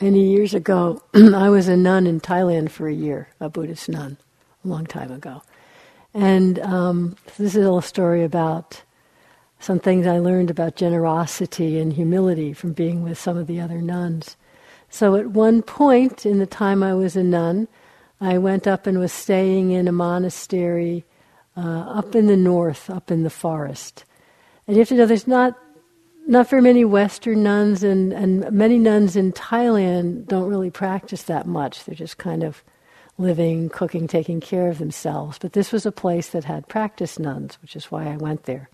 many years ago, I was a nun in Thailand for a year, a Buddhist nun, a long time ago. And um, this is a little story about some things I learned about generosity and humility from being with some of the other nuns. So at one point in the time I was a nun, I went up and was staying in a monastery uh, up in the north, up in the forest. And you have to know there's not not very many Western nuns, and, and many nuns in Thailand don't really practice that much. They're just kind of living, cooking, taking care of themselves. But this was a place that had practice nuns, which is why I went there.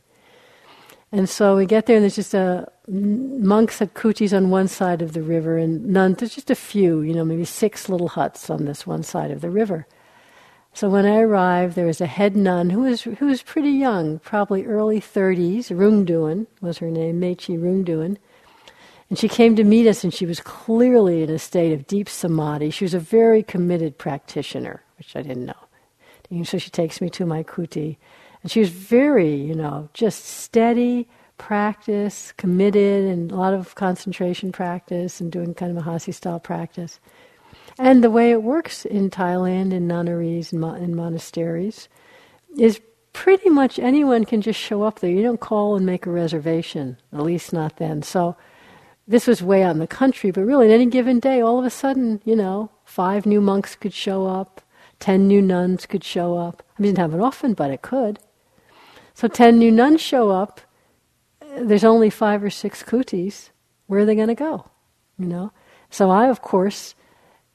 And so we get there, and there's just a monks had kutis on one side of the river, and nuns. There's just a few, you know, maybe six little huts on this one side of the river. So when I arrived, there was a head nun who was who was pretty young, probably early 30s. Rungduan was her name, Mechi Rungduan. And she came to meet us, and she was clearly in a state of deep samadhi. She was a very committed practitioner, which I didn't know. And so she takes me to my kuti, and she was very, you know, just steady practice, committed, and a lot of concentration practice, and doing kind of Mahasi style practice. And the way it works in Thailand, in nunneries, in, mo- in monasteries, is pretty much anyone can just show up there. You don't call and make a reservation, at least not then. So this was way out in the country, but really, at any given day, all of a sudden, you know, five new monks could show up, ten new nuns could show up. I mean, it didn't it often, but it could. So ten new nuns show up. There's only five or six kutis. Where are they going to go? You know. So I, of course,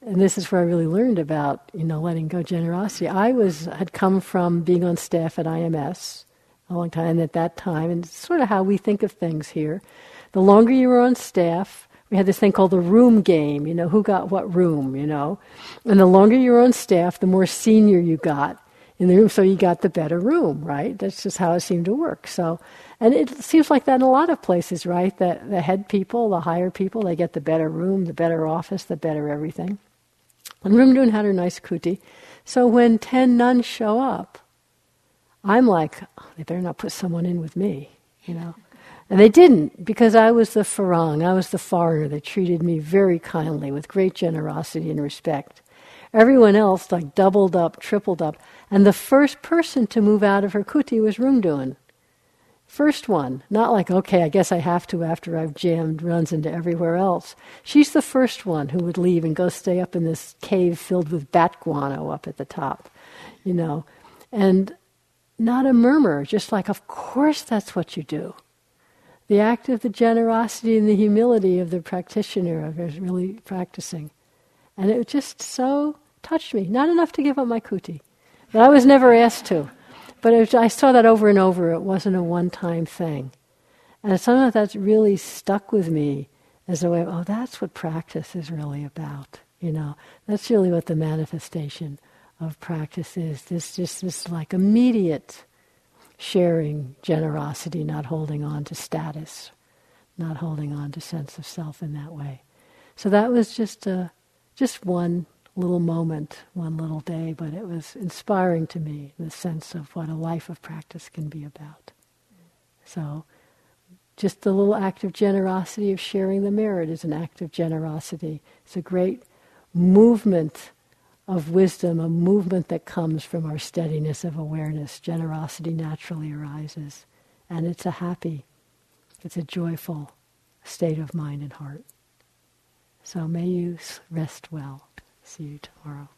and this is where I really learned about you know letting go generosity. I was had come from being on staff at IMS a long time, and at that time, and sort of how we think of things here. The longer you were on staff, we had this thing called the room game. You know, who got what room? You know, and the longer you were on staff, the more senior you got in the room, so you got the better room, right? That's just how it seemed to work. So, and it seems like that in a lot of places, right? That the head people, the higher people, they get the better room, the better office, the better everything. And Rungduan had her nice kuti. So when ten nuns show up, I'm like, oh, they better not put someone in with me, you know. And they didn't, because I was the farang, I was the foreigner. They treated me very kindly, with great generosity and respect. Everyone else, like, doubled up, tripled up. And the first person to move out of her kuti was Rungduan. First one, not like, okay, I guess I have to after I've jammed runs into everywhere else. She's the first one who would leave and go stay up in this cave filled with bat guano up at the top, you know. And not a murmur, just like, of course that's what you do. The act of the generosity and the humility of the practitioner of really practicing. And it just so touched me. Not enough to give up my kuti. But I was never asked to. But I saw that over and over. It wasn't a one time thing. And some that's really stuck with me as a way of, oh, that's what practice is really about. You know, that's really what the manifestation of practice is. This just this like immediate sharing generosity, not holding on to status, not holding on to sense of self in that way. So that was just a, just one little moment, one little day, but it was inspiring to me, the sense of what a life of practice can be about. So, just the little act of generosity of sharing the merit is an act of generosity. It's a great movement of wisdom, a movement that comes from our steadiness of awareness. Generosity naturally arises, and it's a happy, it's a joyful state of mind and heart. So may you rest well. See you tomorrow.